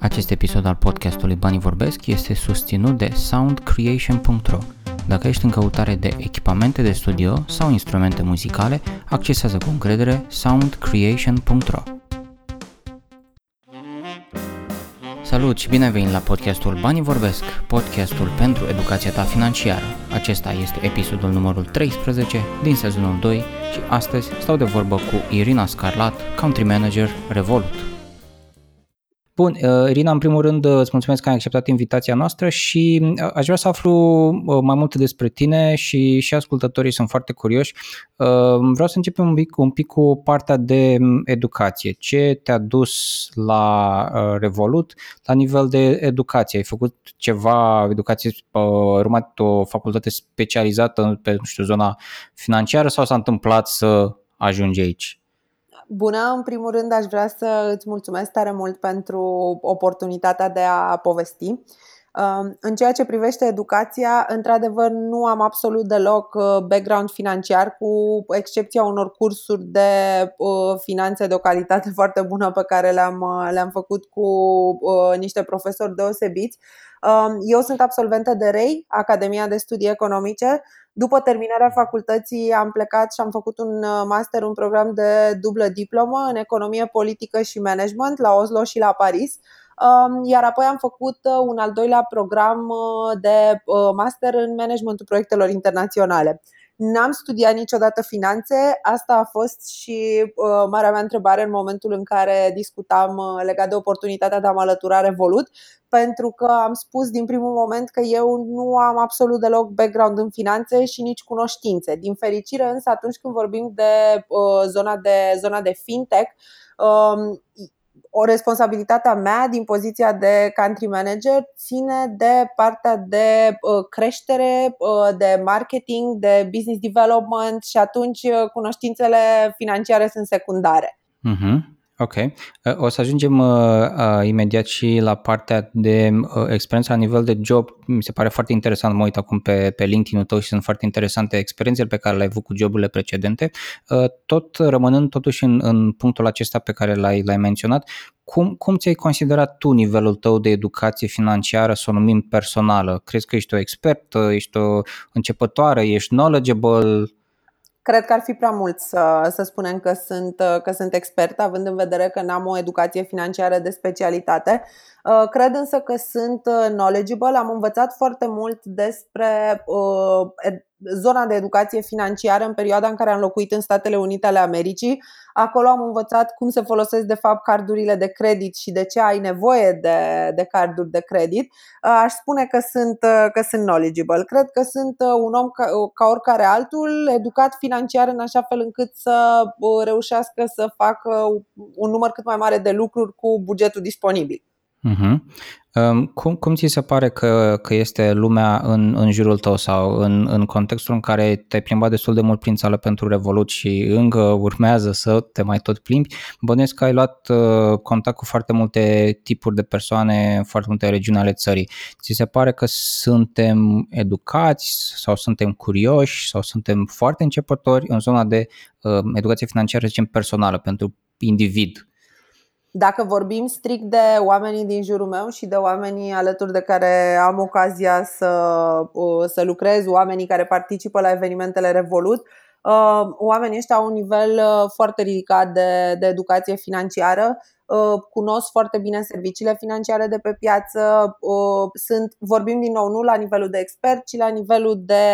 Acest episod al podcastului Banii Vorbesc este susținut de soundcreation.ro. Dacă ești în căutare de echipamente de studio sau instrumente muzicale, accesează cu încredere soundcreation.ro. Salut și bine venit la podcastul Banii Vorbesc, podcastul pentru educația ta financiară. Acesta este episodul numărul 13 din sezonul 2 și astăzi stau de vorbă cu Irina Scarlat, Country Manager Revolut. Bun, uh, Irina, în primul rând uh, îți mulțumesc că ai acceptat invitația noastră și uh, aș vrea să aflu mai multe despre tine și, și ascultătorii sunt foarte curioși. Vreau să începem un pic, un pic cu partea de um, educație. Ce te-a dus la Revolut la nivel de educație? Ai făcut ceva, educație, urmat o facultate specializată pe nu știu, zona financiară sau s-a întâmplat să ajungi aici? Bună, în primul rând aș vrea să îți mulțumesc tare mult pentru oportunitatea de a povesti. Um, în ceea ce privește educația, într-adevăr nu am absolut deloc uh, background financiar, cu excepția unor cursuri de uh, finanțe de o calitate foarte bună pe care le-am, uh, le-am făcut cu niște profesori deosebiți. Um, eu sunt absolventă de REI, Academia de Studii Economice, după terminarea facultății am plecat și am făcut un uh, master, un program de dublă diplomă în economie politică și management la Oslo și la Paris. Um, iar apoi am făcut uh, un al doilea program uh, de master în managementul proiectelor internaționale. N-am studiat niciodată finanțe, asta a fost și uh, marea mea întrebare în momentul în care discutam uh, legat de oportunitatea de a mă alătura Revolut, pentru că am spus din primul moment că eu nu am absolut deloc background în finanțe și nici cunoștințe. Din fericire, însă, atunci când vorbim de uh, zona de, zona de fintech, uh, o responsabilitatea mea din poziția de country manager ține de partea de uh, creștere, uh, de marketing, de business development și atunci uh, cunoștințele financiare sunt secundare. Uh-huh. Ok. Uh, o să ajungem uh, uh, imediat și la partea de uh, experiență la nivel de job. Mi se pare foarte interesant, mă uit acum pe, pe LinkedIn-ul tău și sunt foarte interesante experiențele pe care le-ai avut cu joburile precedente. Uh, tot rămânând totuși în, în punctul acesta pe care l-ai, l-ai menționat, cum, cum ți-ai considerat tu nivelul tău de educație financiară, să o numim personală? Crezi că ești o expertă, ești o începătoare, ești knowledgeable? Cred că ar fi prea mult să, să spunem că sunt, că sunt expert, având în vedere că n-am o educație financiară de specialitate. Uh, cred însă că sunt uh, knowledgeable, am învățat foarte mult despre uh, zona de educație financiară în perioada în care am locuit în Statele Unite ale Americii. Acolo am învățat cum se folosesc de fapt cardurile de credit și de ce ai nevoie de, de carduri de credit. Aș spune că sunt, că sunt knowledgeable. Cred că sunt un om ca, ca oricare altul, educat financiar în așa fel încât să reușească să facă un număr cât mai mare de lucruri cu bugetul disponibil. Uh-huh. Cum, cum ți se pare că, că este lumea în, în jurul tău sau în, în contextul în care te-ai plimbat destul de mult prin țară pentru Revolut și încă urmează să te mai tot plimbi? Bănuiesc că ai luat uh, contact cu foarte multe tipuri de persoane, foarte multe regiuni ale țării. Ți se pare că suntem educați sau suntem curioși sau suntem foarte începători în zona de uh, educație financiară, zicem, personală pentru individ? Dacă vorbim strict de oamenii din jurul meu și de oamenii alături de care am ocazia să, uh, să lucrez, oamenii care participă la evenimentele Revolut, uh, oamenii ăștia au un nivel uh, foarte ridicat de, de educație financiară, cunosc foarte bine serviciile financiare de pe piață, sunt, vorbim din nou nu la nivelul de expert, ci la nivelul de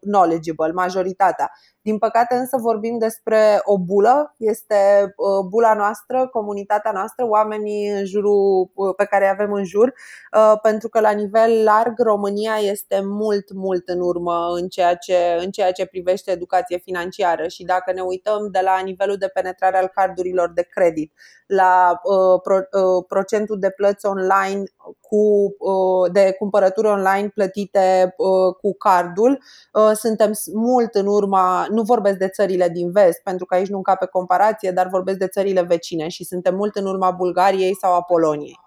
knowledgeable, majoritatea. Din păcate însă vorbim despre o bulă, este uh, bula noastră, comunitatea noastră, oamenii în jurul, uh, pe care îi avem în jur, uh, pentru că la nivel larg România este mult, mult în urmă în ceea ce, în ceea ce privește educație financiară. Și dacă ne uităm de la nivelul de penetrare al cardurilor de credit, la procentul de plăți online cu, de cumpărături online plătite cu cardul, suntem mult în urma nu vorbesc de țările din vest, pentru că aici nu încape comparație, dar vorbesc de țările vecine și suntem mult în urma Bulgariei sau a Poloniei.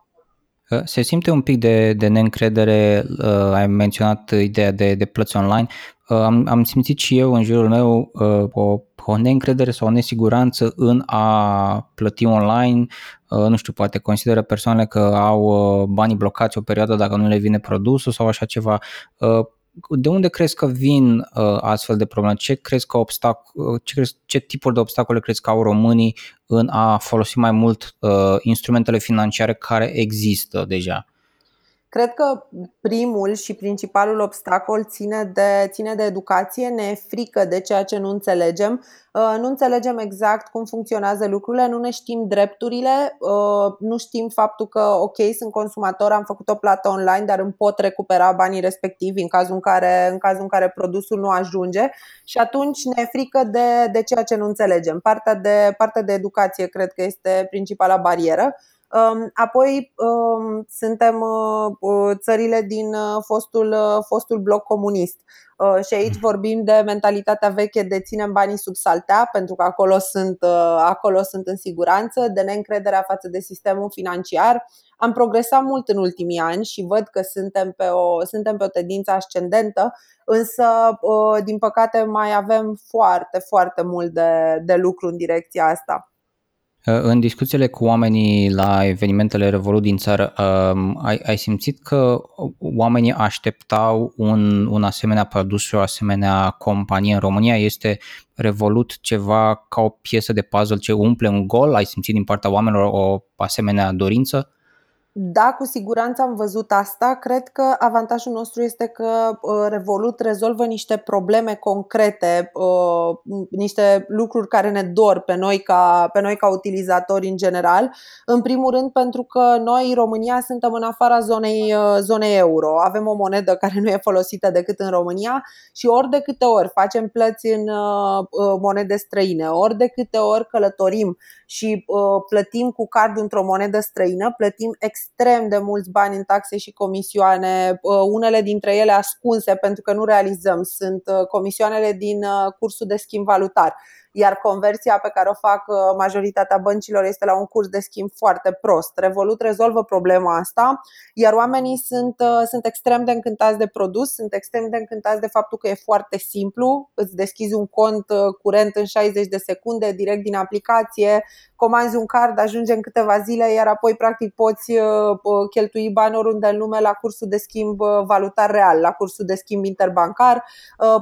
Se simte un pic de, de neîncredere, ai menționat ideea de, de plăți online. Am, am simțit și eu în jurul meu o, o neîncredere sau o nesiguranță în a plăti online. Nu știu, poate consideră persoanele că au banii blocați o perioadă dacă nu le vine produsul sau așa ceva de unde crezi că vin uh, astfel de probleme? Ce crezi că obstac- uh, ce, crezi, ce tipuri de obstacole crezi că au românii în a folosi mai mult uh, instrumentele financiare care există deja? Cred că primul și principalul obstacol ține de, ține de educație, ne e frică de ceea ce nu înțelegem, uh, nu înțelegem exact cum funcționează lucrurile, nu ne știm drepturile, uh, nu știm faptul că, ok, sunt consumator, am făcut o plată online, dar îmi pot recupera banii respectivi în cazul în care, în cazul în care produsul nu ajunge și atunci ne e frică de, de ceea ce nu înțelegem. Partea de, partea de educație cred că este principala barieră. Um, apoi um, suntem uh, uh, țările din uh, fostul, fostul bloc comunist și aici vorbim de mentalitatea veche de ținem banii sub saltea pentru că acolo sunt, acolo sunt în siguranță, de neîncrederea față de sistemul financiar. Am progresat mult în ultimii ani și văd că suntem pe o, suntem pe o tendință ascendentă, însă din păcate mai avem foarte, foarte mult de, de lucru în direcția asta. Uh, în discuțiile cu oamenii la evenimentele Revolut din țară, um, ai, ai simțit că oamenii așteptau un, un asemenea produs și o asemenea companie în România? Este Revolut ceva ca o piesă de puzzle ce umple un gol? Ai simțit din partea oamenilor o asemenea dorință? Da, cu siguranță am văzut asta. Cred că avantajul nostru este că uh, Revolut rezolvă niște probleme concrete, uh, niște lucruri care ne dor pe noi ca, pe noi ca utilizatori în general. În primul rând pentru că noi, România, suntem în afara zonei, uh, zonei euro. Avem o monedă care nu e folosită decât în România și ori de câte ori facem plăți în monede străine, ori de câte ori călătorim și plătim cu card într-o monedă străină, plătim ex extrem de mulți bani în taxe și comisioane, uh, unele dintre ele ascunse pentru că nu realizăm, sunt uh, comisioanele din uh, cursul de schimb valutar iar conversia pe care o fac uh, majoritatea băncilor este la un curs de schimb foarte prost. Revolut rezolvă problema asta, iar oamenii sunt, uh, sunt extrem de încântați de produs, sunt extrem de încântați de faptul că e foarte simplu, îți deschizi un cont uh, curent în 60 de secunde, direct din aplicație, comanzi un card, ajunge în câteva zile, iar apoi practic poți cheltui bani oriunde în lume la cursul de schimb valutar real, la cursul de schimb interbancar,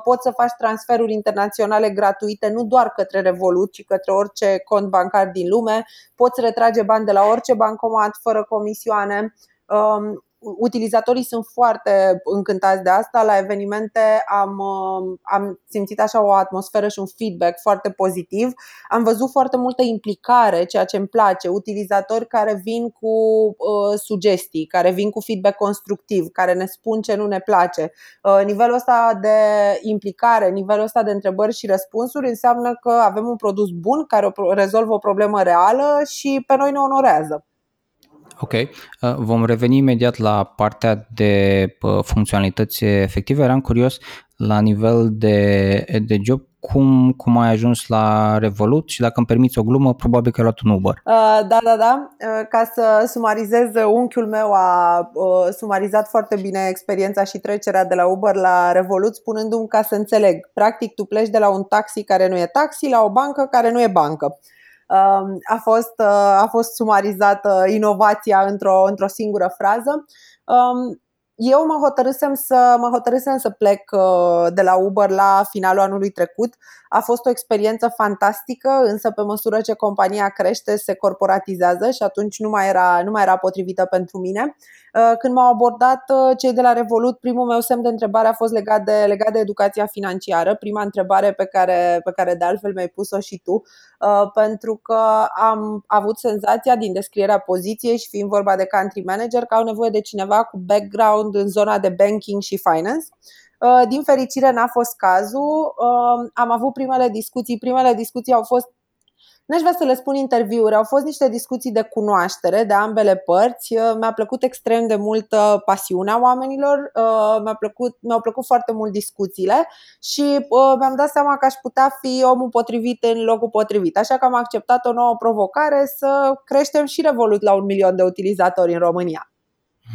poți să faci transferuri internaționale gratuite, nu doar că către Revolut, ci către orice cont bancar din lume. Poți retrage bani de la orice bancomat fără comisioane. Um, utilizatorii sunt foarte încântați de asta. La evenimente am, uh, am simțit așa o atmosferă și un feedback foarte pozitiv. Am văzut foarte multă implicare, ceea ce îmi place, utilizatori care vin cu uh, sugestii, care vin cu feedback constructiv, care ne spun ce nu ne place. Uh, nivelul ăsta de implicare, nivelul ăsta de întrebări și răspunsuri înseamnă că avem un produs bun care rezolvă o problemă reală și pe noi ne onorează. Ok. Uh, vom reveni imediat la partea de uh, funcționalități efective. Eram curios la nivel de, de job cum, cum ai ajuns la Revolut și dacă îmi permiți o glumă, probabil că ai luat un Uber. Uh, da, da, da. Uh, ca să sumarizez, unchiul meu a uh, sumarizat foarte bine experiența și trecerea de la Uber la Revolut, spunându-mi ca să înțeleg. Practic, tu pleci de la un taxi care nu e taxi la o bancă care nu e bancă. Um, a fost, uh, a fost sumarizată inovația într-o, într-o singură frază. Um, eu mă hotărâsem să, mă hotărâsem să plec uh, de la Uber la finalul anului trecut. A fost o experiență fantastică, însă pe măsură ce compania crește, se corporatizează și atunci nu mai era, nu mai era potrivită pentru mine. Uh, când m-au abordat uh, cei de la Revolut, primul meu semn de întrebare a fost legat de, legat de educația financiară. Prima întrebare pe care, pe care de altfel mi-ai pus-o și tu, pentru că am avut senzația din descrierea poziției și fiind vorba de country manager că au nevoie de cineva cu background background în zona de banking și finance. Uh, din fericire n-a fost cazul. Uh, am avut primele discuții. Primele discuții au fost N-aș vrea să le spun interviuri, au fost niște discuții de cunoaștere de ambele părți. Uh, mi-a plăcut extrem de mult pasiunea oamenilor, mi-a plăcut, mi-au plăcut foarte mult discuțiile și mi-am dat seama că aș putea fi omul potrivit în locul potrivit. Așa că am acceptat o nouă provocare să creștem și Revolut la un milion de utilizatori în România.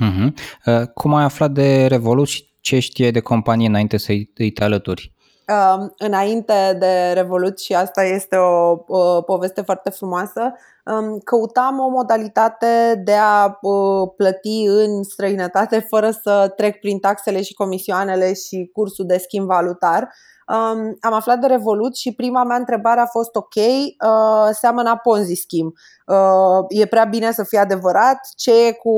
Uh-huh. Cum ai aflat de Revolut și ce știe de companie înainte să-i te alături? Uh, înainte de Revolut și asta este o, o poveste foarte frumoasă, um, căutam o modalitate de a uh, plăti în străinătate fără să trec prin taxele și comisioanele și cursul de schimb valutar um, am aflat de Revolut și prima mea întrebare a fost ok, uh, seamănă Ponzi scheme. Uh, e prea bine să fie adevărat, ce e, cu,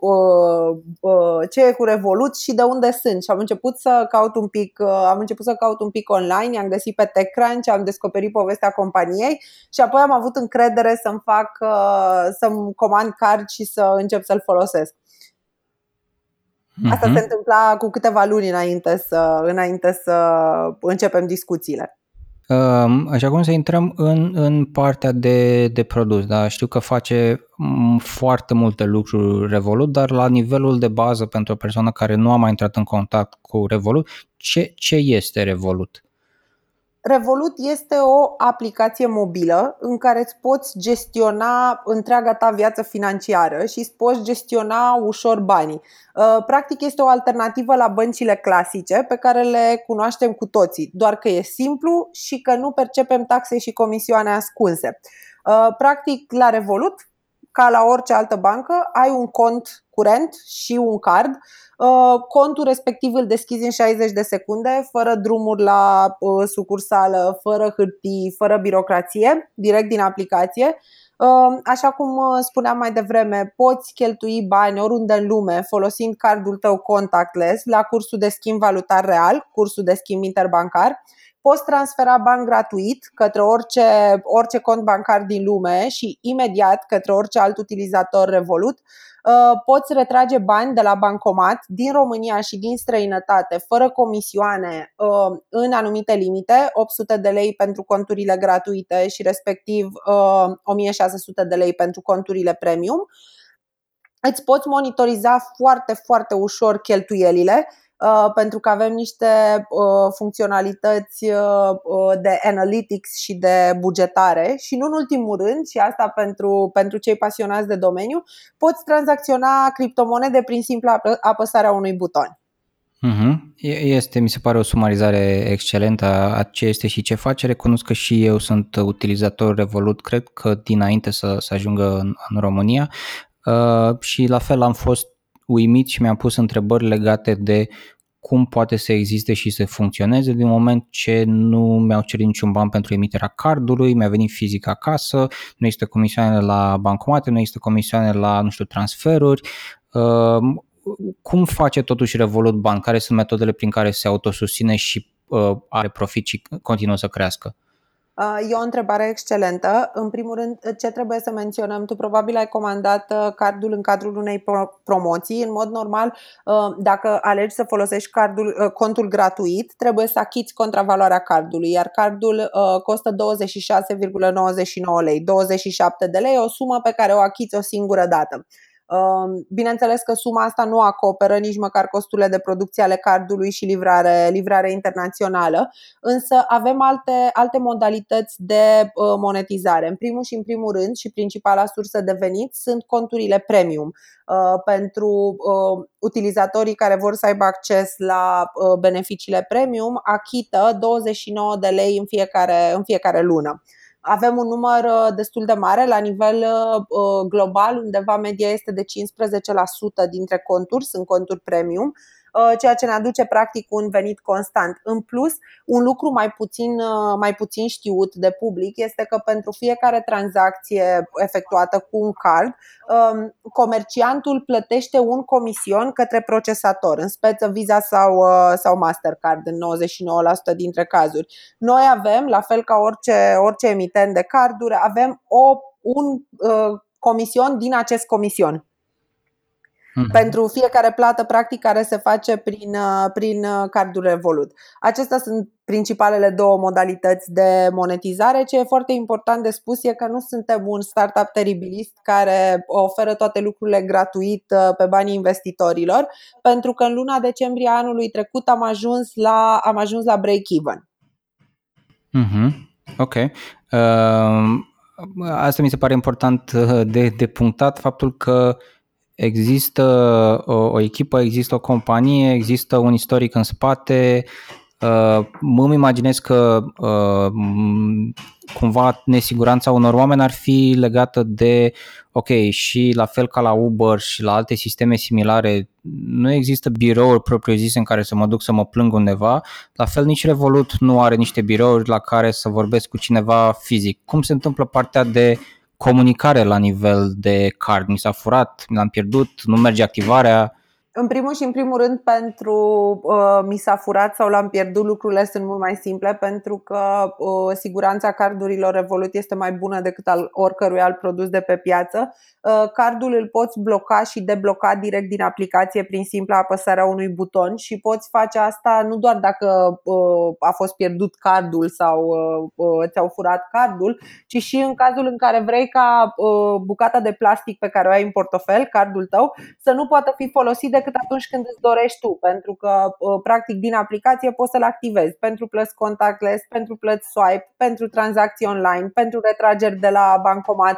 uh, uh, ce e cu Revolut și de unde sunt. Și am început să caut un pic, uh, am început să caut un pic online, am găsit pe TechCrunch, am descoperit povestea companiei și apoi am avut încredere să-mi fac, uh, să-mi comand card și să încep să-l folosesc. Asta uh-huh. se întâmpla cu câteva luni înainte să, înainte să începem discuțiile. Așa cum să intrăm în, în partea de, de produs, da? știu că face foarte multe lucruri Revolut, dar la nivelul de bază pentru o persoană care nu a mai intrat în contact cu Revolut, ce, ce este Revolut? Revolut este o aplicație mobilă în care îți poți gestiona întreaga ta viață financiară și îți poți gestiona ușor banii. Uh, practic este o alternativă la băncile clasice pe care le cunoaștem cu toții, doar că e simplu și că nu percepem taxe și comisioane ascunse. Uh, practic, la Revolut, ca la orice altă bancă, ai un cont curent și un card Uh, contul respectiv îl deschizi în 60 de secunde, fără drumuri la uh, sucursală, fără hârtii, fără birocrație, direct din aplicație. Uh, așa cum spuneam mai devreme, poți cheltui bani oriunde în lume folosind cardul tău contactless la cursul de schimb valutar real, cursul de schimb interbancar. Poți transfera bani gratuit către orice, orice cont bancar din lume și imediat către orice alt utilizator Revolut Uh, poți retrage bani de la bancomat din România și din străinătate fără comisioane uh, în anumite limite, 800 de lei pentru conturile gratuite și respectiv 1600 uh, de lei pentru conturile premium. Îți poți monitoriza foarte, foarte ușor cheltuielile Uh, pentru că avem niște uh, funcționalități uh, de analytics și de bugetare și nu în ultimul rând, și asta pentru, pentru cei pasionați de domeniu, poți tranzacționa criptomonede prin simpla apăsarea unui buton. Uh-huh. Este, mi se pare, o sumarizare excelentă a ce este și ce face. Recunosc că și eu sunt utilizator Revolut, cred că dinainte să, să ajungă în, în România uh, și la fel am fost uimit și mi-am pus întrebări legate de cum poate să existe și să funcționeze din moment ce nu mi-au cerut niciun ban pentru emiterea cardului, mi-a venit fizic acasă, nu există comisioane la bancomate, nu există comisioane la, nu știu, transferuri. Uh, cum face totuși Revolut Bank? Care sunt metodele prin care se autosusține și uh, are profit și continuă să crească? Uh, e o întrebare excelentă. În primul rând, ce trebuie să menționăm? Tu probabil ai comandat uh, cardul în cadrul unei promoții. În mod normal, uh, dacă alegi să folosești cardul, contul gratuit, trebuie să achiți contravaloarea cardului, iar cardul costă 26,99 lei, 27 de lei, o sumă pe care o achiți o singură dată. Bineînțeles că suma asta nu acoperă nici măcar costurile de producție ale cardului și livrare, livrare internațională, însă avem alte, alte modalități de uh, monetizare. În primul și în primul rând și principala sursă de venit sunt conturile premium uh, pentru uh, utilizatorii care vor să aibă acces la beneficiile premium, achită 29 de lei în fiecare, în fiecare lună. Avem un număr uh, destul de mare. La nivel uh, uh, global, undeva media este de 15% dintre conturi, sunt conturi premium. Uh, ceea ce ne aduce practic un venit constant. În plus, un lucru mai puțin, uh, mai puțin știut de public este că pentru fiecare tranzacție efectuată cu un card, um, comerciantul plătește un comision către procesator, în speță Visa sau, uh, sau Mastercard în 99% dintre cazuri. Noi avem, la fel ca orice, orice emitent de carduri, avem o, un uh, comision din acest comision mm-hmm. pentru fiecare plată practic care se face prin, uh, prin uh, cardul Revolut. Acestea sunt principalele două modalități de monetizare. Ce e foarte important de spus e că nu suntem un startup teribilist care oferă toate lucrurile gratuit uh, pe banii investitorilor, pentru că în luna decembrie anului trecut am ajuns la, am ajuns la break-even. Mm-hmm. Ok. Uh, asta mi se pare important de, de punctat, faptul că există o, o echipă, există o companie, există un istoric în spate. Uh, mă îmi imaginez că uh, cumva nesiguranța unor oameni ar fi legată de, ok, și la fel ca la Uber și la alte sisteme similare, nu există birouri propriu-zise în care să mă duc să mă plâng undeva, la fel nici Revolut nu are niște birouri la care să vorbesc cu cineva fizic. Cum se întâmplă partea de comunicare la nivel de card? Mi s-a furat, mi l-am pierdut, nu merge activarea, în primul și în primul rând pentru uh, mi s-a furat sau l-am pierdut, lucrurile sunt mult mai simple pentru că uh, siguranța cardurilor Revolut este mai bună decât al oricărui alt produs de pe piață. Uh, cardul îl poți bloca și debloca direct din aplicație prin simpla apăsarea unui buton și poți face asta nu doar dacă uh, a fost pierdut cardul sau uh, uh ți-au furat cardul, ci și în cazul în care vrei ca uh, bucata de plastic pe care o ai în portofel, cardul tău, să nu poată fi folosit decât atunci când îți dorești tu, pentru că uh, practic din aplicație poți să-l activezi pentru plăți contactless, pentru plăți swipe, pentru tranzacții online, pentru retrageri de la bancomat.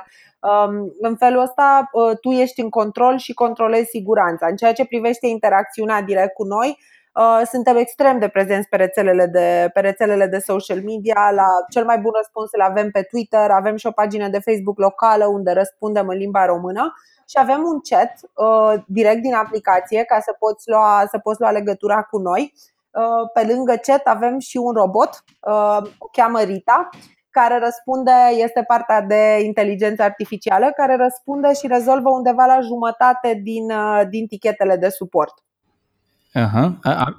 Um, în felul ăsta uh, tu ești în control și controlezi siguranța. În ceea ce privește interacțiunea direct cu noi, Uh, suntem extrem de prezenți pe rețelele de, pe rețelele de social media. La cel mai bun răspuns îl avem pe Twitter, avem și o pagină de Facebook locală unde răspundem în limba română și avem un chat uh, direct din aplicație ca să poți lua, să poți lua legătura cu noi. Uh, pe lângă chat avem și un robot, uh, o cheamă Rita, care răspunde, este partea de inteligență artificială, care răspunde și rezolvă undeva la jumătate din, uh, din tichetele de suport. Uh-huh.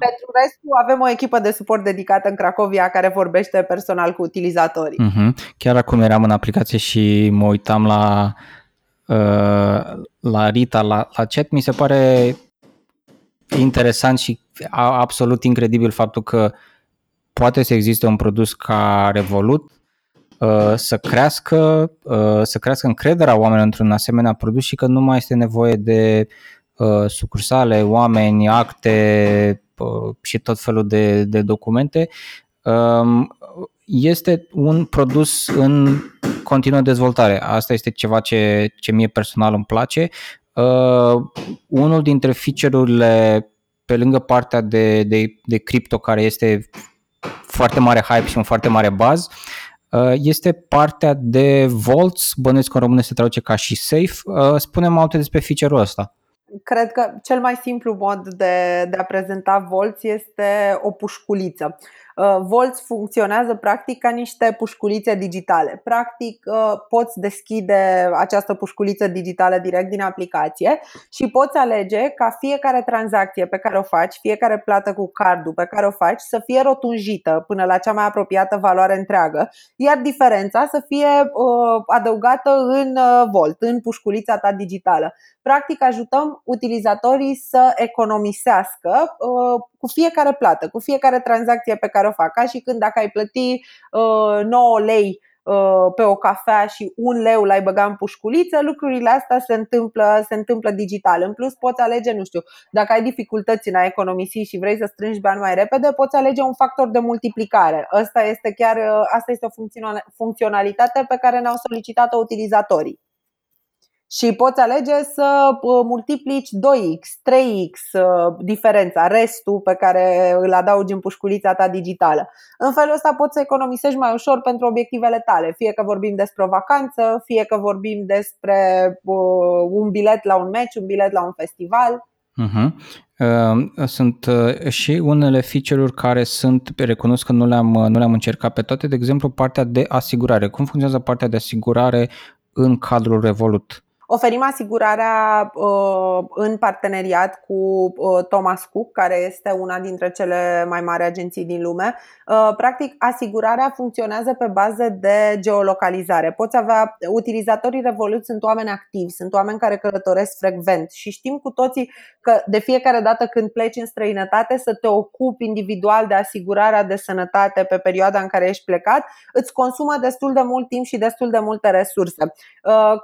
Pentru restul avem o echipă de suport dedicată în Cracovia care vorbește personal cu utilizatorii. Uh-huh. Chiar acum eram în aplicație și mă uitam la Uh, la Rita, la, la chat, mi se pare interesant și absolut incredibil faptul că poate să existe un produs ca Revolut uh, să crească, uh, să crească încrederea oamenilor într-un asemenea produs și că nu mai este nevoie de sucursale, oameni, acte și tot felul de, de documente. Um, este un produs în continuă dezvoltare. Asta este ceva ce, ce mie personal îmi place. Uh, unul dintre feature-urile pe lângă partea de, de, de cripto care este foarte mare hype și un foarte mare buzz, uh, este partea de Vaults, bănuiesc că în română se traduce ca și Safe. Uh, spune-mi alte despre feature-ul ăsta. Cred că cel mai simplu mod de, de a prezenta Vaults este o pușculiță. Uh, Volts funcționează practic ca niște pușculițe digitale. Practic uh, poți deschide această pușculiță digitală direct din aplicație și poți alege ca fiecare tranzacție pe care o faci, fiecare plată cu cardul pe care o faci să fie rotunjită până la cea mai apropiată valoare întreagă, iar diferența să fie uh, adăugată în Volt, în pușculița ta digitală. Practic ajutăm utilizatorii să economisească cu fiecare plată, cu fiecare tranzacție pe care o fac. Ca și când dacă ai plăti uh, 9 lei uh, pe o cafea și un leu l-ai băgat în pușculiță, lucrurile astea se întâmplă, se întâmplă digital. În plus poți alege, nu știu, dacă ai dificultăți în a economisi și vrei să strângi bani mai repede, poți alege un factor de multiplicare. Asta este chiar uh, asta este o funcționalitate pe care ne-au solicitat-o utilizatorii și poți alege să uh, multiplici 2x, 3x uh, diferența, restul pe care îl adaugi în pușculița ta digitală. În felul ăsta poți să economisești mai ușor pentru obiectivele tale, fie că vorbim despre o vacanță, fie că vorbim despre uh, un bilet la un meci, un bilet la un festival. Uh-huh. Sunt și unele feature-uri care sunt, recunosc că nu le-am, nu le-am încercat pe toate, de exemplu partea de asigurare. Cum funcționează partea de asigurare în cadrul Revolut? Oferim asigurarea uh, în parteneriat cu uh, Thomas Cook, care este una dintre cele mai mari agenții din lume. Uh, practic, asigurarea funcționează pe bază de geolocalizare. Poți avea utilizatorii Revolut sunt oameni activi, sunt oameni care călătoresc frecvent și știm cu toții că de fiecare dată când pleci în străinătate să te ocupi individual de asigurarea de sănătate pe perioada în care ești plecat, îți consumă destul de mult timp și destul de multe resurse.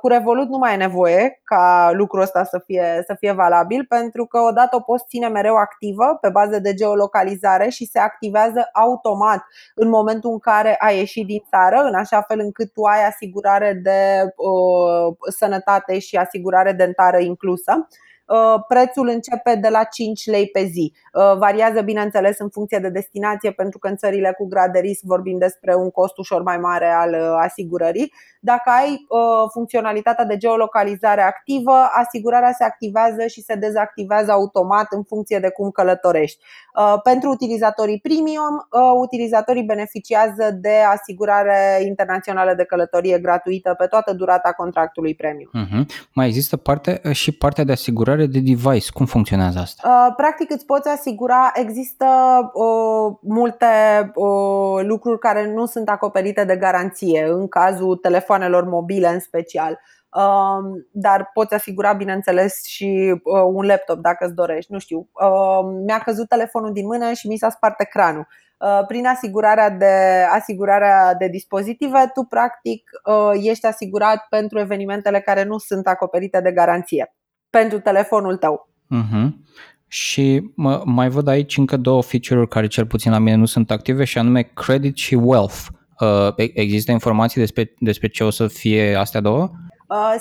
Cu Revolut nu mai e nevoie nevoie ca lucrul ăsta să fie, să fie valabil, pentru că odată o poți ține mereu activă pe bază de geolocalizare și se activează automat în momentul în care ai ieșit din țară, în așa fel încât tu ai asigurare de uh, sănătate și asigurare dentară inclusă. Uh, prețul începe de la 5 lei pe zi. Uh, variază, bineînțeles, în funcție de destinație, pentru că în țările cu grad de risc vorbim despre un cost ușor mai mare al uh, asigurării. Dacă ai funcționalitatea de geolocalizare activă, asigurarea se activează și se dezactivează automat în funcție de cum călătorești. Pentru utilizatorii premium, utilizatorii beneficiază de asigurare internațională de călătorie gratuită pe toată durata contractului premium. Uh-huh. Mai există parte și partea de asigurare asigurare de device. Cum funcționează asta? Uh, practic îți poți asigura, există uh, multe uh, lucruri care nu sunt acoperite de garanție, în cazul telefoanelor mobile în special. Uh, dar poți asigura, bineînțeles, și uh, un laptop dacă îți dorești. Nu știu, uh, mi-a căzut telefonul din mână și mi s-a spart ecranul. Uh, prin asigurarea de, asigurarea de dispozitive, tu practic uh, ești asigurat pentru evenimentele care nu sunt acoperite de garanție pentru telefonul tău. Uh-huh. Și mă, mai văd aici încă două feature-uri care cel puțin la mine nu sunt active și anume credit și wealth. Uh, există informații despre, despre ce o să fie astea două? Uh,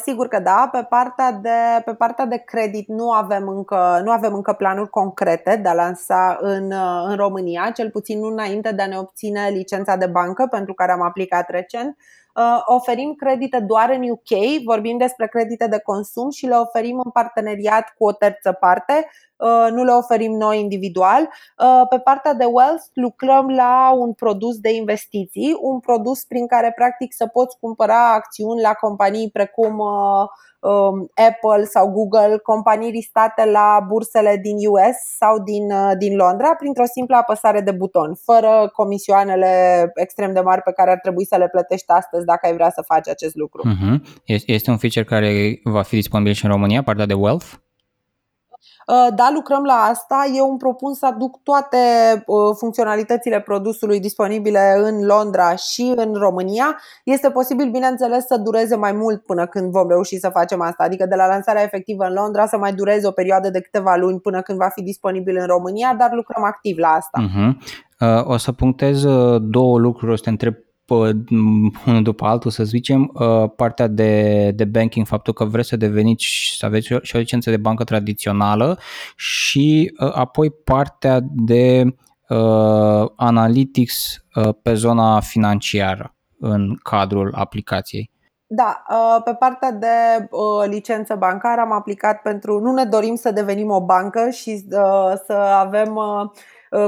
sigur că da, pe partea de, pe partea de credit nu avem, încă, nu avem încă planuri concrete de a lansa în, uh, în România, cel puțin nu înainte de a ne obține licența de bancă pentru care am aplicat recent. Uh, oferim credite doar în UK, vorbim despre credite de consum și le oferim în parteneriat cu o terță parte, uh, nu le oferim noi individual. Uh, pe partea de wealth lucrăm la un produs de investiții, un produs prin care practic să poți cumpăra acțiuni la companii precum um, Apple sau Google, companii listate la bursele din US sau din, uh, din Londra, printr-o simplă apăsare de buton, fără comisioanele extrem de mari pe care ar trebui să le plătești astăzi dacă ai vrea să faci acest lucru. Uh-huh. Este un feature care va fi disponibil și în România, partea de Wealth? Uh, da, lucrăm la asta. Eu îmi propun să aduc toate uh, funcționalitățile produsului disponibile în Londra și în România. Este posibil, bineînțeles, să dureze mai mult până când vom reuși să facem asta. Adică de la lansarea efectivă în Londra să mai dureze o perioadă de câteva luni până când va fi disponibil în România, dar lucrăm activ la asta. Uh-huh. Uh, o să punctez două lucruri, o să te întreb unul după altul, să zicem, uh, partea de, de banking, faptul că vreți să deveniți, să aveți și o licență de bancă tradițională și uh, apoi partea de uh, analytics uh, pe zona financiară în cadrul aplicației. Da, uh, pe partea de licență bancară am aplicat pentru. Nu ne dorim să devenim o bancă și să avem Uh,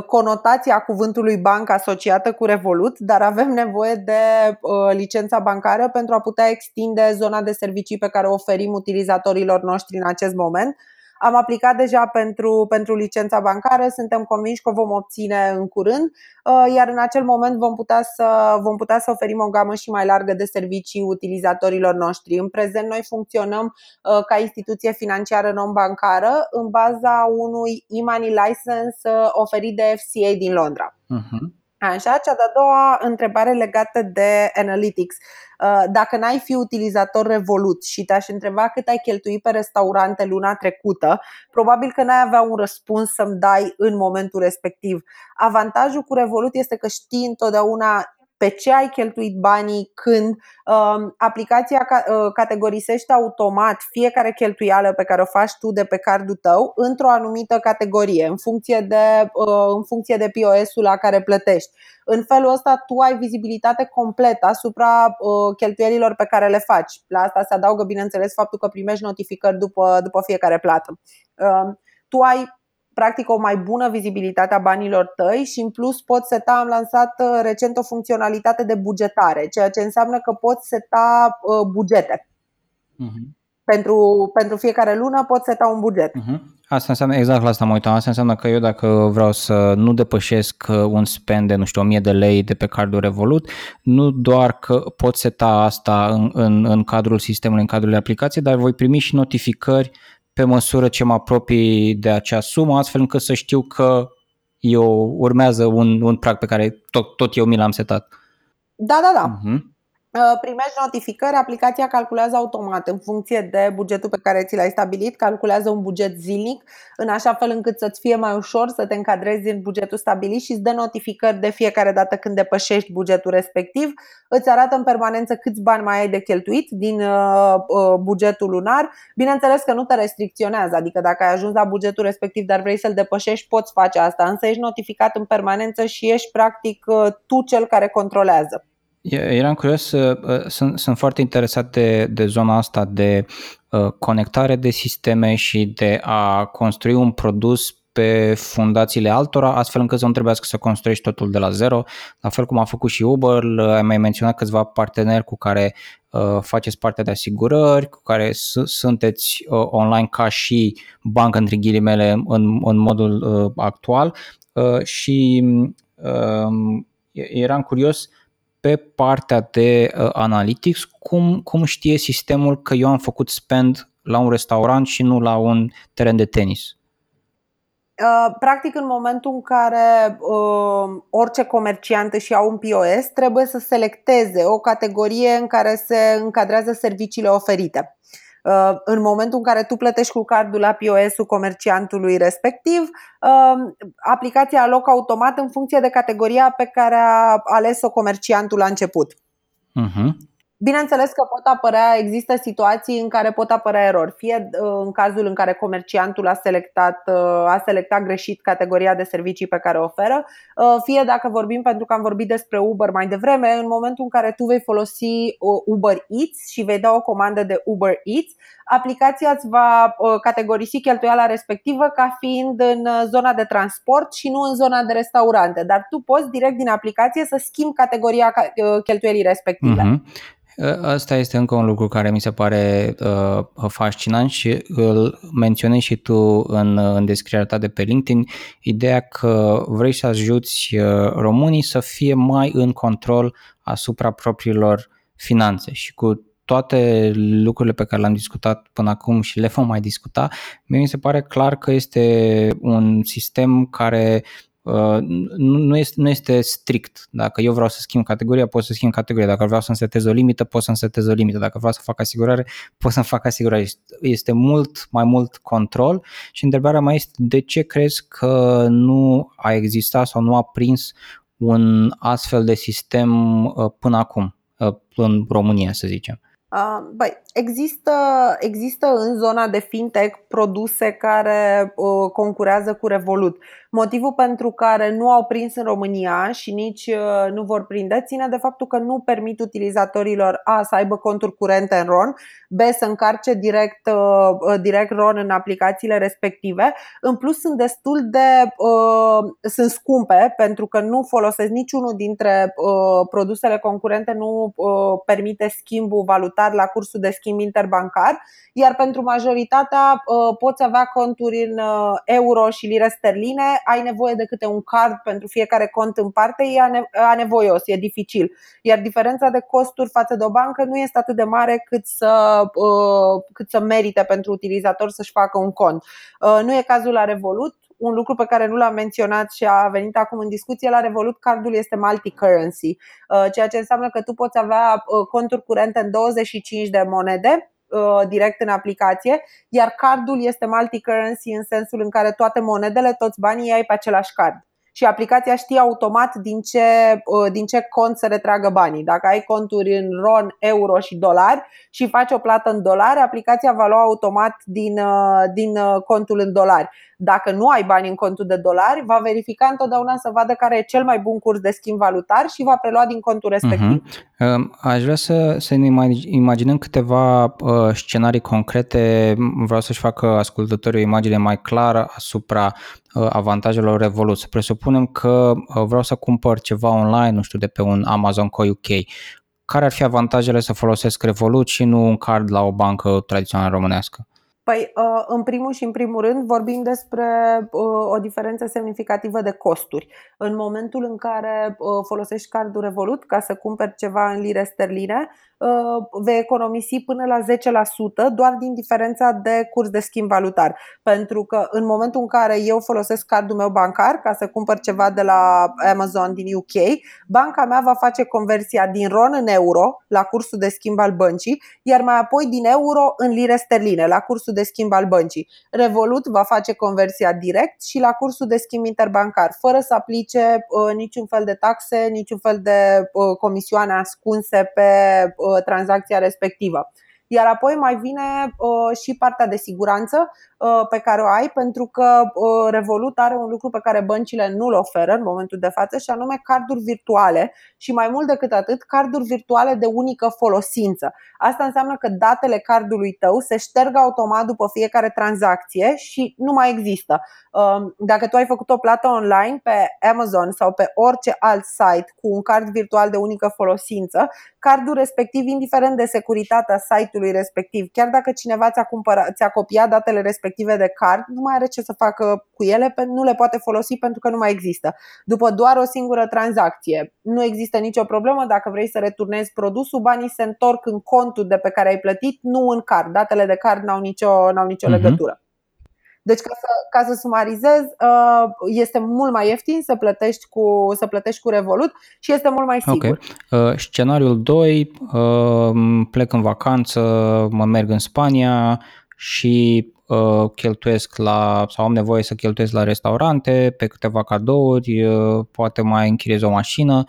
conotația cuvântului bancă asociată cu Revolut, dar avem nevoie de uh, licența bancară pentru a putea extinde zona de servicii pe care o oferim utilizatorilor noștri în acest moment am aplicat deja pentru, pentru licența bancară, suntem convinși că o vom obține în curând, uh, iar în acel moment vom putea, să, vom putea să oferim o gamă și mai largă de servicii utilizatorilor noștri. În prezent noi funcționăm uh, ca instituție financiară non-bancară în baza unui e-money license uh, oferit de FCA din Londra. Uh-huh. Așa, cea de-a doua întrebare legată de analytics. Uh, dacă n-ai fi utilizator Revolut și te-aș întreba cât ai cheltuit pe restaurante luna trecută, probabil că n-ai avea un răspuns să-mi dai în momentul respectiv. Avantajul cu Revolut este că știi întotdeauna pe ce ai cheltuit banii, când um, aplicația uh, categorisește automat fiecare cheltuială pe care o faci tu de pe cardul tău într-o anumită categorie, în funcție de, uh, în funcție de POS-ul la care plătești. În felul ăsta tu ai vizibilitate completă asupra uh, cheltuielilor pe care le faci. La asta se adaugă, bineînțeles, faptul că primești notificări după, după fiecare plată. Tu ai practic o mai bună vizibilitate a banilor tăi și în plus poți seta, am lansat uh, recent o funcționalitate de bugetare, ceea ce înseamnă că poți seta uh, bugete. Uh-huh. Pentru, pentru fiecare lună poți seta un buget. Uh-huh. Asta înseamnă, exact la asta mă uitam, asta înseamnă că eu dacă vreau să nu depășesc uh, un spend de, nu știu, 1000 de lei de pe cardul Revolut, nu doar că pot seta asta în, în, în cadrul sistemului, în cadrul aplicației, dar voi primi și notificări pe măsură ce mă apropii de acea sumă, astfel încât să știu că eu urmează un, un prag pe care tot, tot eu mi l-am setat. Da, da, da. Uh-huh. Uh, primești notificări, aplicația calculează automat în funcție de bugetul pe care ți l-ai stabilit, calculează un buget zilnic, în așa fel încât să-ți fie mai ușor să te încadrezi în bugetul stabilit și îți dă notificări de fiecare dată când depășești bugetul respectiv, îți arată în permanență câți bani mai ai de cheltuit din uh, uh, bugetul lunar. Bineînțeles că nu te restricționează, adică dacă ai ajuns la bugetul respectiv, dar vrei să-l depășești, poți face asta, însă ești notificat în permanență și ești practic uh, tu cel care controlează. Eram curios, uh, uh, sunt, sunt foarte interesat de, de zona asta de uh, conectare de sisteme și de a construi un produs pe fundațiile altora, astfel încât să nu trebuiască să construiești totul de la zero, la fel cum a făcut și Uber, ai mai menționat câțiva parteneri cu care uh, faceți partea de asigurări, cu care s- sunteți uh, online ca și bancă între ghilimele în, în modul uh, actual. Uh, și uh, eram curios pe partea de uh, analytics, cum, cum știe sistemul că eu am făcut spend la un restaurant și nu la un teren de tenis? Uh, practic, în momentul în care uh, orice comerciant își ia un POS, trebuie să selecteze o categorie în care se încadrează serviciile oferite. Uh, în momentul în care tu plătești cu cardul la POS-ul comerciantului respectiv, uh, aplicația alocă automat în funcție de categoria pe care a ales-o comerciantul la început. Uh-huh. Bineînțeles că pot apărea, există situații în care pot apărea erori, fie uh, în cazul în care comerciantul a selectat, uh, a selectat greșit categoria de servicii pe care o oferă, uh, fie dacă vorbim, pentru că am vorbit despre Uber mai devreme, în momentul în care tu vei folosi Uber Eats și vei da o comandă de Uber Eats, aplicația îți va categorisi cheltuiala respectivă ca fiind în zona de transport și nu în zona de restaurante, dar tu poți direct din aplicație să schimbi categoria cheltuielii respective. Uh-huh. Asta este încă un lucru care mi se pare uh, fascinant și îl menționezi și tu în, în descrierea ta de pe LinkedIn, ideea că vrei să ajuți uh, românii să fie mai în control asupra propriilor finanțe. Și cu toate lucrurile pe care le-am discutat până acum și le vom mai discuta, mi se pare clar că este un sistem care Uh, nu, nu, este, nu este strict. Dacă eu vreau să schimb categoria, pot să schimb categoria. Dacă vreau să-mi setez o limită, pot să-mi setez o limită. Dacă vreau să fac asigurare, pot să-mi fac asigurare. Este mult mai mult control și întrebarea mai este de ce crezi că nu a existat sau nu a prins un astfel de sistem uh, până acum uh, în România, să zicem? Băi, există, există în zona de fintech produse care uh, concurează cu Revolut. Motivul pentru care nu au prins în România și nici uh, nu vor prinde ține de faptul că nu permit utilizatorilor A să aibă conturi curente în RON, B să încarce direct, uh, direct RON în aplicațiile respective. În plus sunt destul de uh, sunt scumpe pentru că nu folosesc niciunul dintre uh, produsele concurente nu uh, permite schimbul valutar la cursul de schimb interbancar, iar pentru majoritatea uh, poți avea conturi în uh, euro și lire sterline, ai nevoie de câte un card pentru fiecare cont în parte, e anevoios, e dificil. Iar diferența de costuri față de o bancă nu este atât de mare cât să, uh, cât să merite pentru utilizator să-și facă un cont. Nu e cazul la Revolut, un lucru pe care nu l-am menționat și a venit acum în discuție, la Revolut cardul este multi-currency, ceea ce înseamnă că tu poți avea conturi curente în 25 de monede Uh, direct în aplicație, iar cardul este multi-currency în sensul în care toate monedele, toți banii ai pe același card și aplicația știe automat din ce, uh, din ce cont să retragă banii. Dacă ai conturi în RON, euro și dolari și faci o plată în dolari, aplicația va lua automat din, uh, din contul în dolari. Dacă nu ai bani în contul de dolari, va verifica întotdeauna să vadă care e cel mai bun curs de schimb valutar și va prelua din contul respectiv. Uh-huh. Aș vrea să, să ne imaginăm câteva uh, scenarii concrete. Vreau să-și facă ascultătorii o imagine mai clară asupra uh, avantajelor Revolut. Să presupunem că uh, vreau să cumpăr ceva online, nu știu, de pe un Amazon Co UK. Care ar fi avantajele să folosesc Revolut și nu un card la o bancă tradițională românească? Păi, uh, în primul și în primul rând, vorbim despre uh, o diferență semnificativă de costuri. În momentul în care uh, folosești cardul Revolut ca să cumperi ceva în lire sterline, vei economisi până la 10% doar din diferența de curs de schimb valutar. Pentru că în momentul în care eu folosesc cardul meu bancar ca să cumpăr ceva de la Amazon din UK, banca mea va face conversia din RON în euro la cursul de schimb al băncii, iar mai apoi din euro în lire sterline la cursul de schimb al băncii. Revolut va face conversia direct și la cursul de schimb interbancar, fără să aplice uh, niciun fel de taxe, niciun fel de uh, comisioane ascunse pe uh, tranzacția respectivă. Iar apoi mai vine uh, și partea de siguranță uh, pe care o ai, pentru că uh, Revolut are un lucru pe care băncile nu-l oferă în momentul de față, și anume carduri virtuale și mai mult decât atât, carduri virtuale de unică folosință. Asta înseamnă că datele cardului tău se șterg automat după fiecare tranzacție și nu mai există. Dacă tu ai făcut o plată online pe Amazon sau pe orice alt site cu un card virtual de unică folosință, cardul respectiv, indiferent de securitatea site-ului respectiv, chiar dacă cineva ți-a, cumpărat, ți-a copiat datele respective de card, nu mai are ce să facă cu ele, nu le poate folosi pentru că nu mai există. După doar o singură tranzacție, nu există nicio problemă dacă vrei să returnezi produsul, banii se întorc în contul de pe care ai plătit, nu în card. Datele de card n-au nicio, n-au nicio uh-huh. legătură. Deci, ca să, ca să sumarizez, uh, este mult mai ieftin să plătești cu, să plătești cu Revolut și este mult mai sigur. Okay. Uh, scenariul 2, uh, plec în vacanță, mă merg în Spania și uh, cheltuiesc la, sau am nevoie să cheltuiesc la restaurante, pe câteva cadouri, uh, poate mai închiriez o mașină.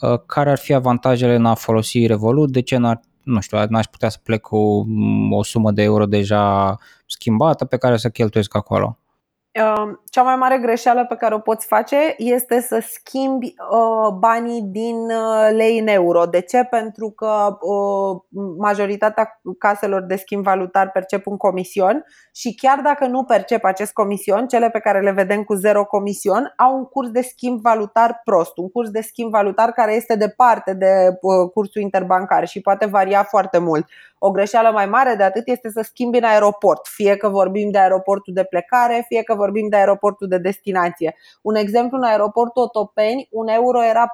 Uh, care ar fi avantajele în a folosi Revolut? De ce n-ar nu știu, n-aș putea să plec cu mm, o sumă de euro deja schimbată pe care să cheltuiesc acolo. Um, cea mai mare greșeală pe care o poți face este să schimbi uh, banii din uh, lei în euro. De ce? Pentru că uh, majoritatea caselor de schimb valutar percep un comision și chiar dacă nu percep acest comision, cele pe care le vedem cu zero comision au un curs de schimb valutar prost, un curs de schimb valutar care este departe de cursul interbancar și poate varia foarte mult. O greșeală mai mare de atât este să schimbi în aeroport, fie că vorbim de aeroportul de plecare, fie că vorbim de aeroportul de destinație. Un exemplu, în aeroportul Otopeni, un euro era 4,1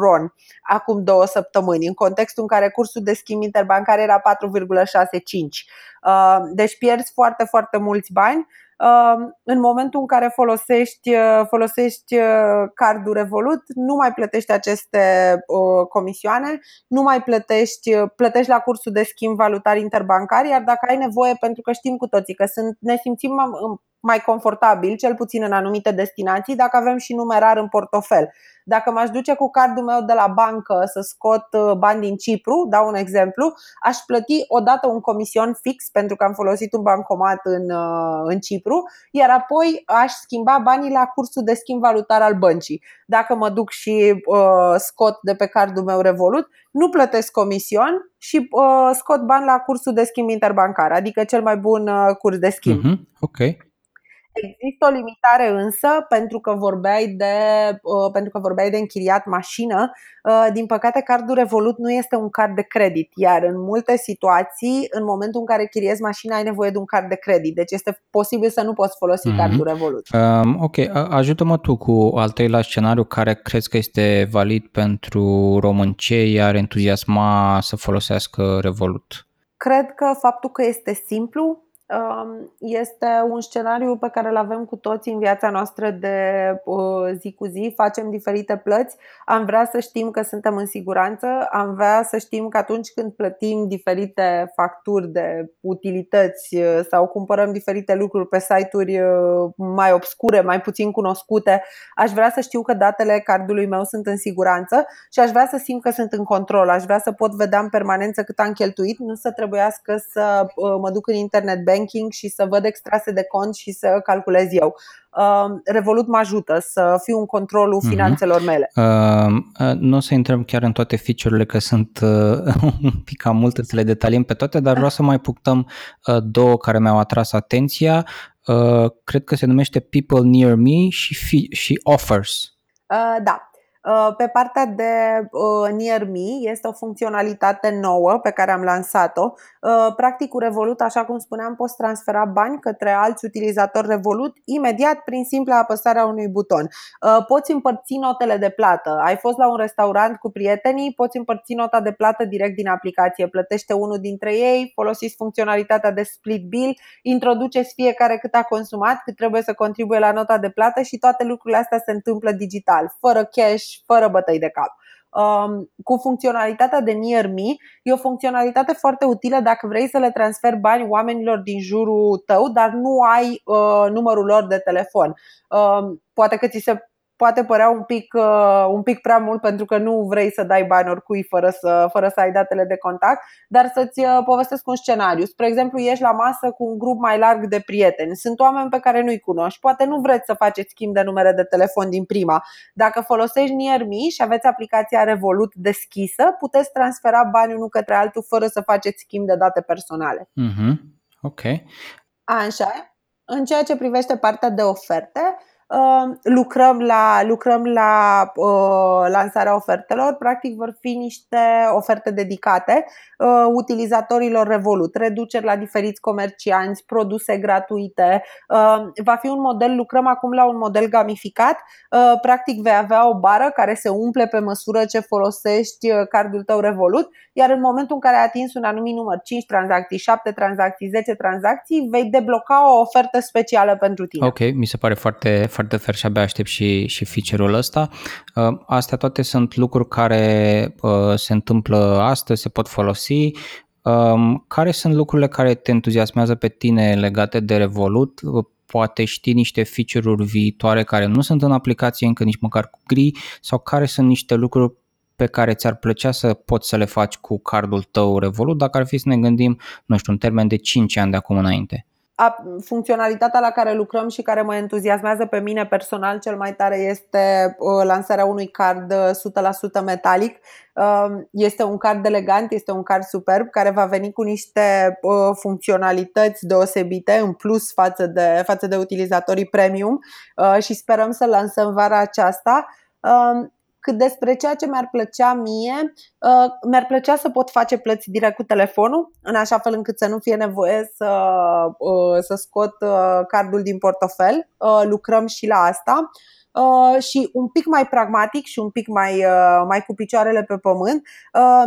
ron acum două săptămâni, în contextul în care cursul de schimb interbancar era 4,65. Uh, deci pierzi foarte, foarte mulți bani în momentul în care folosești, uh, folosești uh, cardul Revolut, nu mai plătești aceste uh, comisioane, nu mai plătești, plătești la cursul de schimb valutar interbancar, iar dacă ai nevoie, pentru că știm cu toții că sunt, ne simțim mai confortabil, cel puțin în anumite destinații, dacă avem și numerar în portofel. Dacă m-aș duce cu cardul meu de la bancă să scot uh, bani din Cipru, dau un exemplu, aș plăti odată un comision fix pentru că am folosit un bancomat în, uh, în Cipru, iar apoi aș schimba banii la cursul de schimb valutar al băncii. Dacă mă duc și uh, scot de pe cardul meu Revolut, nu plătesc comision și uh, scot bani la cursul de schimb interbancar, adică cel mai bun uh, curs de schimb. Mm-hmm. Ok. Există o limitare însă pentru că vorbeai de, uh, pentru că vorbeai de închiriat mașină. Uh, din păcate, cardul Revolut nu este un card de credit, iar în multe situații, în momentul în care chiriezi mașina, ai nevoie de un card de credit. Deci este posibil să nu poți folosi mm-hmm. cardul Revolut. Um, ok, ajută-mă tu cu al treilea scenariu care crezi că este valid pentru român. Ce i-ar entuziasma să folosească Revolut? Cred că faptul că este simplu, Um, este un scenariu pe care îl avem cu toții în viața noastră de uh, zi cu zi. Facem diferite plăți. Am vrea să știm că suntem în siguranță. Am vrea să știm că atunci când plătim diferite facturi de utilități uh, sau cumpărăm diferite lucruri pe site-uri uh, mai obscure, mai puțin cunoscute, aș vrea să știu că datele cardului meu sunt în siguranță și aș vrea să simt că sunt în control. Aș vrea să pot vedea în permanență cât am cheltuit, nu să trebuiască să mă duc în internet banking și să văd extrase de cont și să calculez eu. Um, Revolut mă ajută să fiu în controlul mhm. finanțelor mele. Uh, uh, nu o să intrăm chiar în toate feature-urile, că sunt uh, un pic cam multe să le detaliem pe toate, dar vreau să mai punctăm uh, două care mi-au atras atenția. Uh, cred că se numește People Near Me și, fi- și Offers. Uh, da. Uh, pe partea de uh, Near Me este o funcționalitate nouă pe care am lansat-o. Uh, practic cu Revolut, așa cum spuneam, poți transfera bani către alți utilizatori Revolut imediat prin simpla apăsare a unui buton. Poți împărți notele de plată. Ai fost la un restaurant cu prietenii, poți împărți nota de plată direct din aplicație. Plătește unul dintre ei, folosiți funcționalitatea de split bill, introduceți fiecare cât a consumat, cât trebuie să contribuie la nota de plată și toate lucrurile astea se întâmplă digital, fără cash, fără bătăi de cap. Um, cu funcționalitatea de Near Me, e o funcționalitate foarte utilă dacă vrei să le transferi bani oamenilor din jurul tău, dar nu ai uh, numărul lor de telefon. Um, poate că ți se poate părea un pic, uh, un pic prea mult pentru că nu vrei să dai bani oricui fără să, fără să ai datele de contact, dar să-ți uh, povestesc un scenariu. Spre exemplu, ești la masă cu un grup mai larg de prieteni. Sunt oameni pe care nu-i cunoști. Poate nu vreți să faceți schimb de numere de telefon din prima. Dacă folosești NearMe și aveți aplicația Revolut deschisă, puteți transfera bani unul către altul fără să faceți schimb de date personale. Mm-hmm. Ok. Așa. În ceea ce privește partea de oferte, Ehm, lucrăm la, lucrăm la uh, lansarea ofertelor. Practic vor fi niște oferte dedicate uh, utilizatorilor Revolut, reduceri la diferiți comercianți, produse gratuite. Uh, va fi un model, lucrăm acum la un model gamificat. Uh, practic vei avea o bară care se umple pe măsură ce folosești uh, cardul tău Revolut, iar în momentul în care ai atins un anumit număr, 5 tranzacții, 7 tranzacții, 10 tranzacții, vei debloca o ofertă specială pentru tine. Ok, mi se pare foarte foarte fer și abia aștept și, și feature-ul ăsta. Uh, astea toate sunt lucruri care uh, se întâmplă astăzi, se pot folosi. Um, care sunt lucrurile care te entuziasmează pe tine legate de Revolut? Uh, poate știi niște feature-uri viitoare care nu sunt în aplicație încă nici măcar cu gri sau care sunt niște lucruri pe care ți-ar plăcea să poți să le faci cu cardul tău Revolut, dacă ar fi să ne gândim, nu știu, în termen de 5 ani de acum înainte a, funcționalitatea la care lucrăm și care mă entuziasmează pe mine personal cel mai tare este uh, lansarea unui card 100% uh, metalic. Uh, este un card elegant, este un card superb care va veni cu niște uh, funcționalități deosebite în plus față de, față de utilizatorii premium uh, și sperăm să lansăm vara aceasta. Uh, cât despre ceea ce mi-ar plăcea mie, uh, mi-ar plăcea să pot face plăți direct cu telefonul, în așa fel încât să nu fie nevoie să, uh, să scot uh, cardul din portofel. Lucrăm și la asta. și un pic mai pragmatic și un pic mai, mai cu picioarele pe pământ,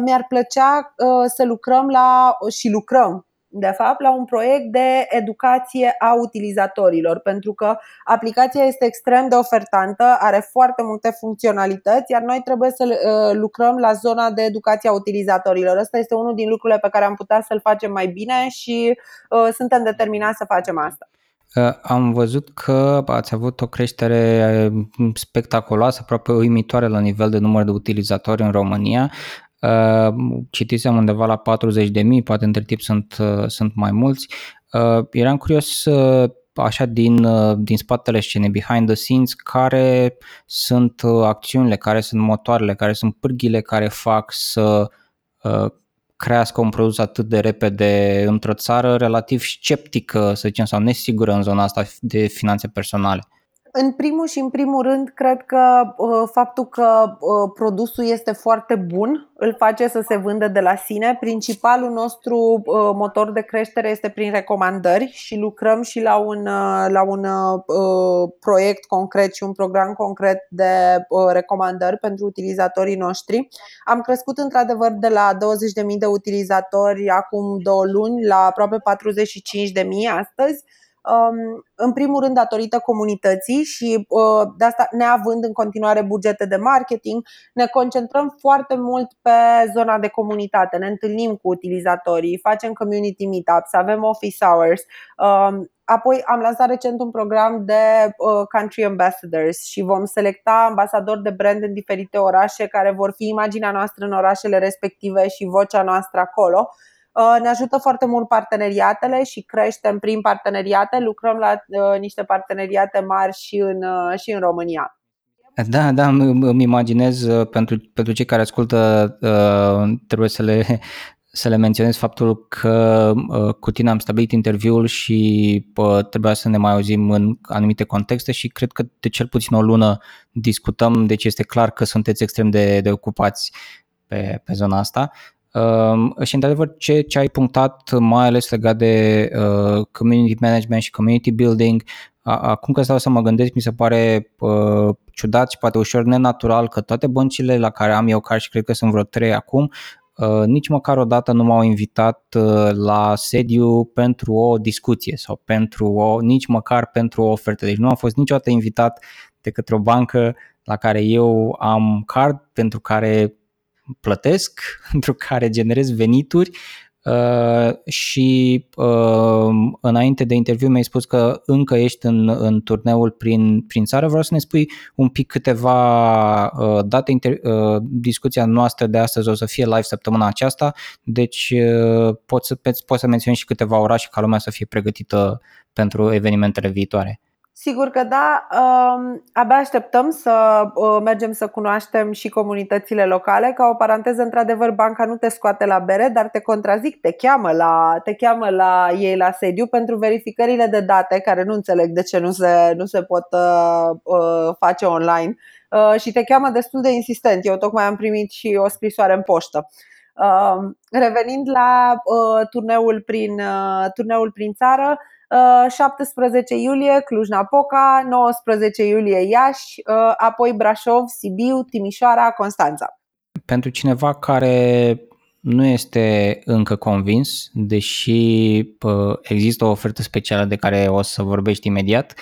mi-ar plăcea să lucrăm la și lucrăm de fapt, la un proiect de educație a utilizatorilor, pentru că aplicația este extrem de ofertantă, are foarte multe funcționalități, iar noi trebuie să uh, lucrăm la zona de educație a utilizatorilor. Ăsta este unul din lucrurile pe care am putea să-l facem mai bine și uh, suntem determinați să facem asta. Uh, am văzut că ați avut o creștere spectaculoasă, aproape uimitoare la nivel de număr de utilizatori în România. Uh, citisem undeva la 40 de mii, poate între timp sunt, uh, sunt mai mulți. Uh, eram curios așa din, din spatele scenei, behind the scenes, care sunt acțiunile, care sunt motoarele, care sunt pârghile care fac să crească un produs atât de repede într-o țară relativ sceptică, să zicem, sau nesigură în zona asta de finanțe personale. În primul și în primul rând, cred că uh, faptul că uh, produsul este foarte bun îl face să se vândă de la sine. Principalul nostru uh, motor de creștere este prin recomandări și lucrăm și la un, la un proiect concret și un program concret de recomandări pentru utilizatorii noștri. Am crescut într-adevăr de la 20.000 de utilizatori acum două luni la aproape 45.000 astăzi Um, în primul rând datorită comunității și uh, de asta neavând în continuare bugete de marketing, ne concentrăm foarte mult pe zona de comunitate, ne întâlnim cu utilizatorii, facem community meetups, avem office hours, um, Apoi am lansat recent un program de uh, country ambassadors și vom selecta ambasadori de brand în diferite orașe care vor fi imaginea noastră în orașele respective și vocea noastră acolo. Uh, ne ajută foarte mult parteneriatele și creștem prin parteneriate. Lucrăm la uh, niște parteneriate mari și în, uh, și în România. Da, da, îmi imaginez pentru, pentru cei care ascultă trebuie să le să le menționez faptul că uh, cu tine am stabilit interviul și uh, trebuia să ne mai auzim în anumite contexte și cred că de cel puțin o lună discutăm, deci este clar că sunteți extrem de, de ocupați pe, pe zona asta. Uh, și într-adevăr ce, ce ai punctat mai ales legat de uh, community management și community building, acum că stau să mă gândesc, mi se pare uh, ciudat și poate ușor nenatural că toate băncile la care am eu car și cred că sunt vreo trei acum, Uh, nici măcar o dată nu m-au invitat uh, la sediu pentru o discuție sau pentru o, nici măcar pentru o ofertă. Deci nu am fost niciodată invitat de către o bancă la care eu am card, pentru care plătesc, pentru care generez venituri Uh, și uh, înainte de interviu mi-ai spus că încă ești în, în turneul prin, prin țară. Vreau să ne spui un pic câteva uh, date. Inter- uh, discuția noastră de astăzi o să fie live săptămâna aceasta, deci uh, poți să, poți să menționezi și câteva orașe ca lumea să fie pregătită pentru evenimentele viitoare. Sigur că da, um, abia așteptăm să uh, mergem să cunoaștem și comunitățile locale. Ca o paranteză, într-adevăr, banca nu te scoate la bere, dar te contrazic, te cheamă la, te cheamă la ei la sediu pentru verificările de date, care nu înțeleg de ce nu se, nu se pot uh, uh, face online uh, și te cheamă destul de insistent. Eu tocmai am primit și o scrisoare în poștă. Uh, revenind la uh, turneul, prin, uh, turneul prin țară, 17 uh, iulie Cluj-Napoca, 19 iulie Iași, uh, apoi Brașov, Sibiu, Timișoara, Constanța. Pentru cineva care nu este încă convins, deși există o ofertă specială de care o să vorbești imediat,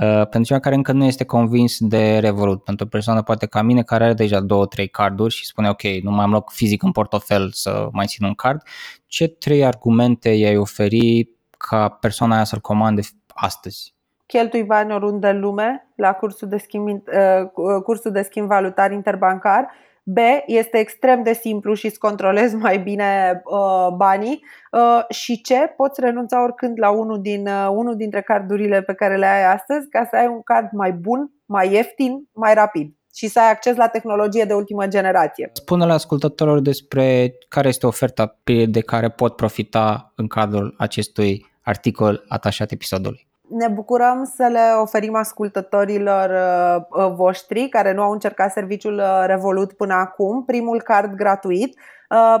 Uh, pentru cineva care încă nu este convins de Revolut, pentru o persoană poate ca mine care are deja două, trei carduri și spune ok, nu mai am loc fizic în portofel să mai țin un card, ce trei argumente i-ai oferi ca persoana aia să-l comande astăzi? Cheltui bani oriunde în lume la cursul de schimb, uh, cursul de schimb valutar interbancar. B. Este extrem de simplu și îți controlezi mai bine uh, banii. Uh, și C. Poți renunța oricând la unul, din, uh, unul dintre cardurile pe care le ai astăzi ca să ai un card mai bun, mai ieftin, mai rapid și să ai acces la tehnologie de ultimă generație. Spune-le ascultătorilor despre care este oferta de care pot profita în cadrul acestui articol atașat episodului. Ne bucurăm să le oferim ascultătorilor uh, uh, voștri care nu au încercat serviciul uh, Revolut până acum primul card gratuit.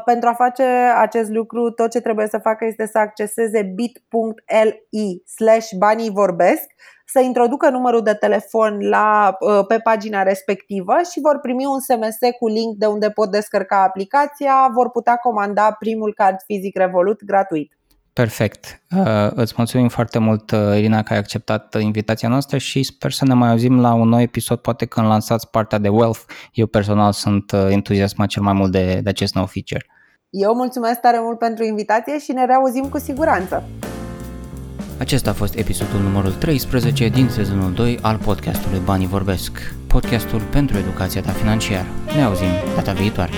Pentru a face acest lucru, tot ce trebuie să facă este să acceseze bit.li slash banii vorbesc, să introducă numărul de telefon la, pe pagina respectivă și vor primi un SMS cu link de unde pot descărca aplicația, vor putea comanda primul card fizic Revolut gratuit. Perfect. Uh, îți mulțumim foarte mult, uh, Irina, că ai acceptat invitația noastră și sper să ne mai auzim la un nou episod, poate când lansați partea de Wealth. Eu personal sunt uh, entuziasmat cel mai mult de, de acest nou feature. Eu mulțumesc tare mult pentru invitație și ne reauzim cu siguranță. Acesta a fost episodul numărul 13 din sezonul 2 al podcastului Banii Vorbesc, podcastul pentru educația ta financiară. Ne auzim data viitoare.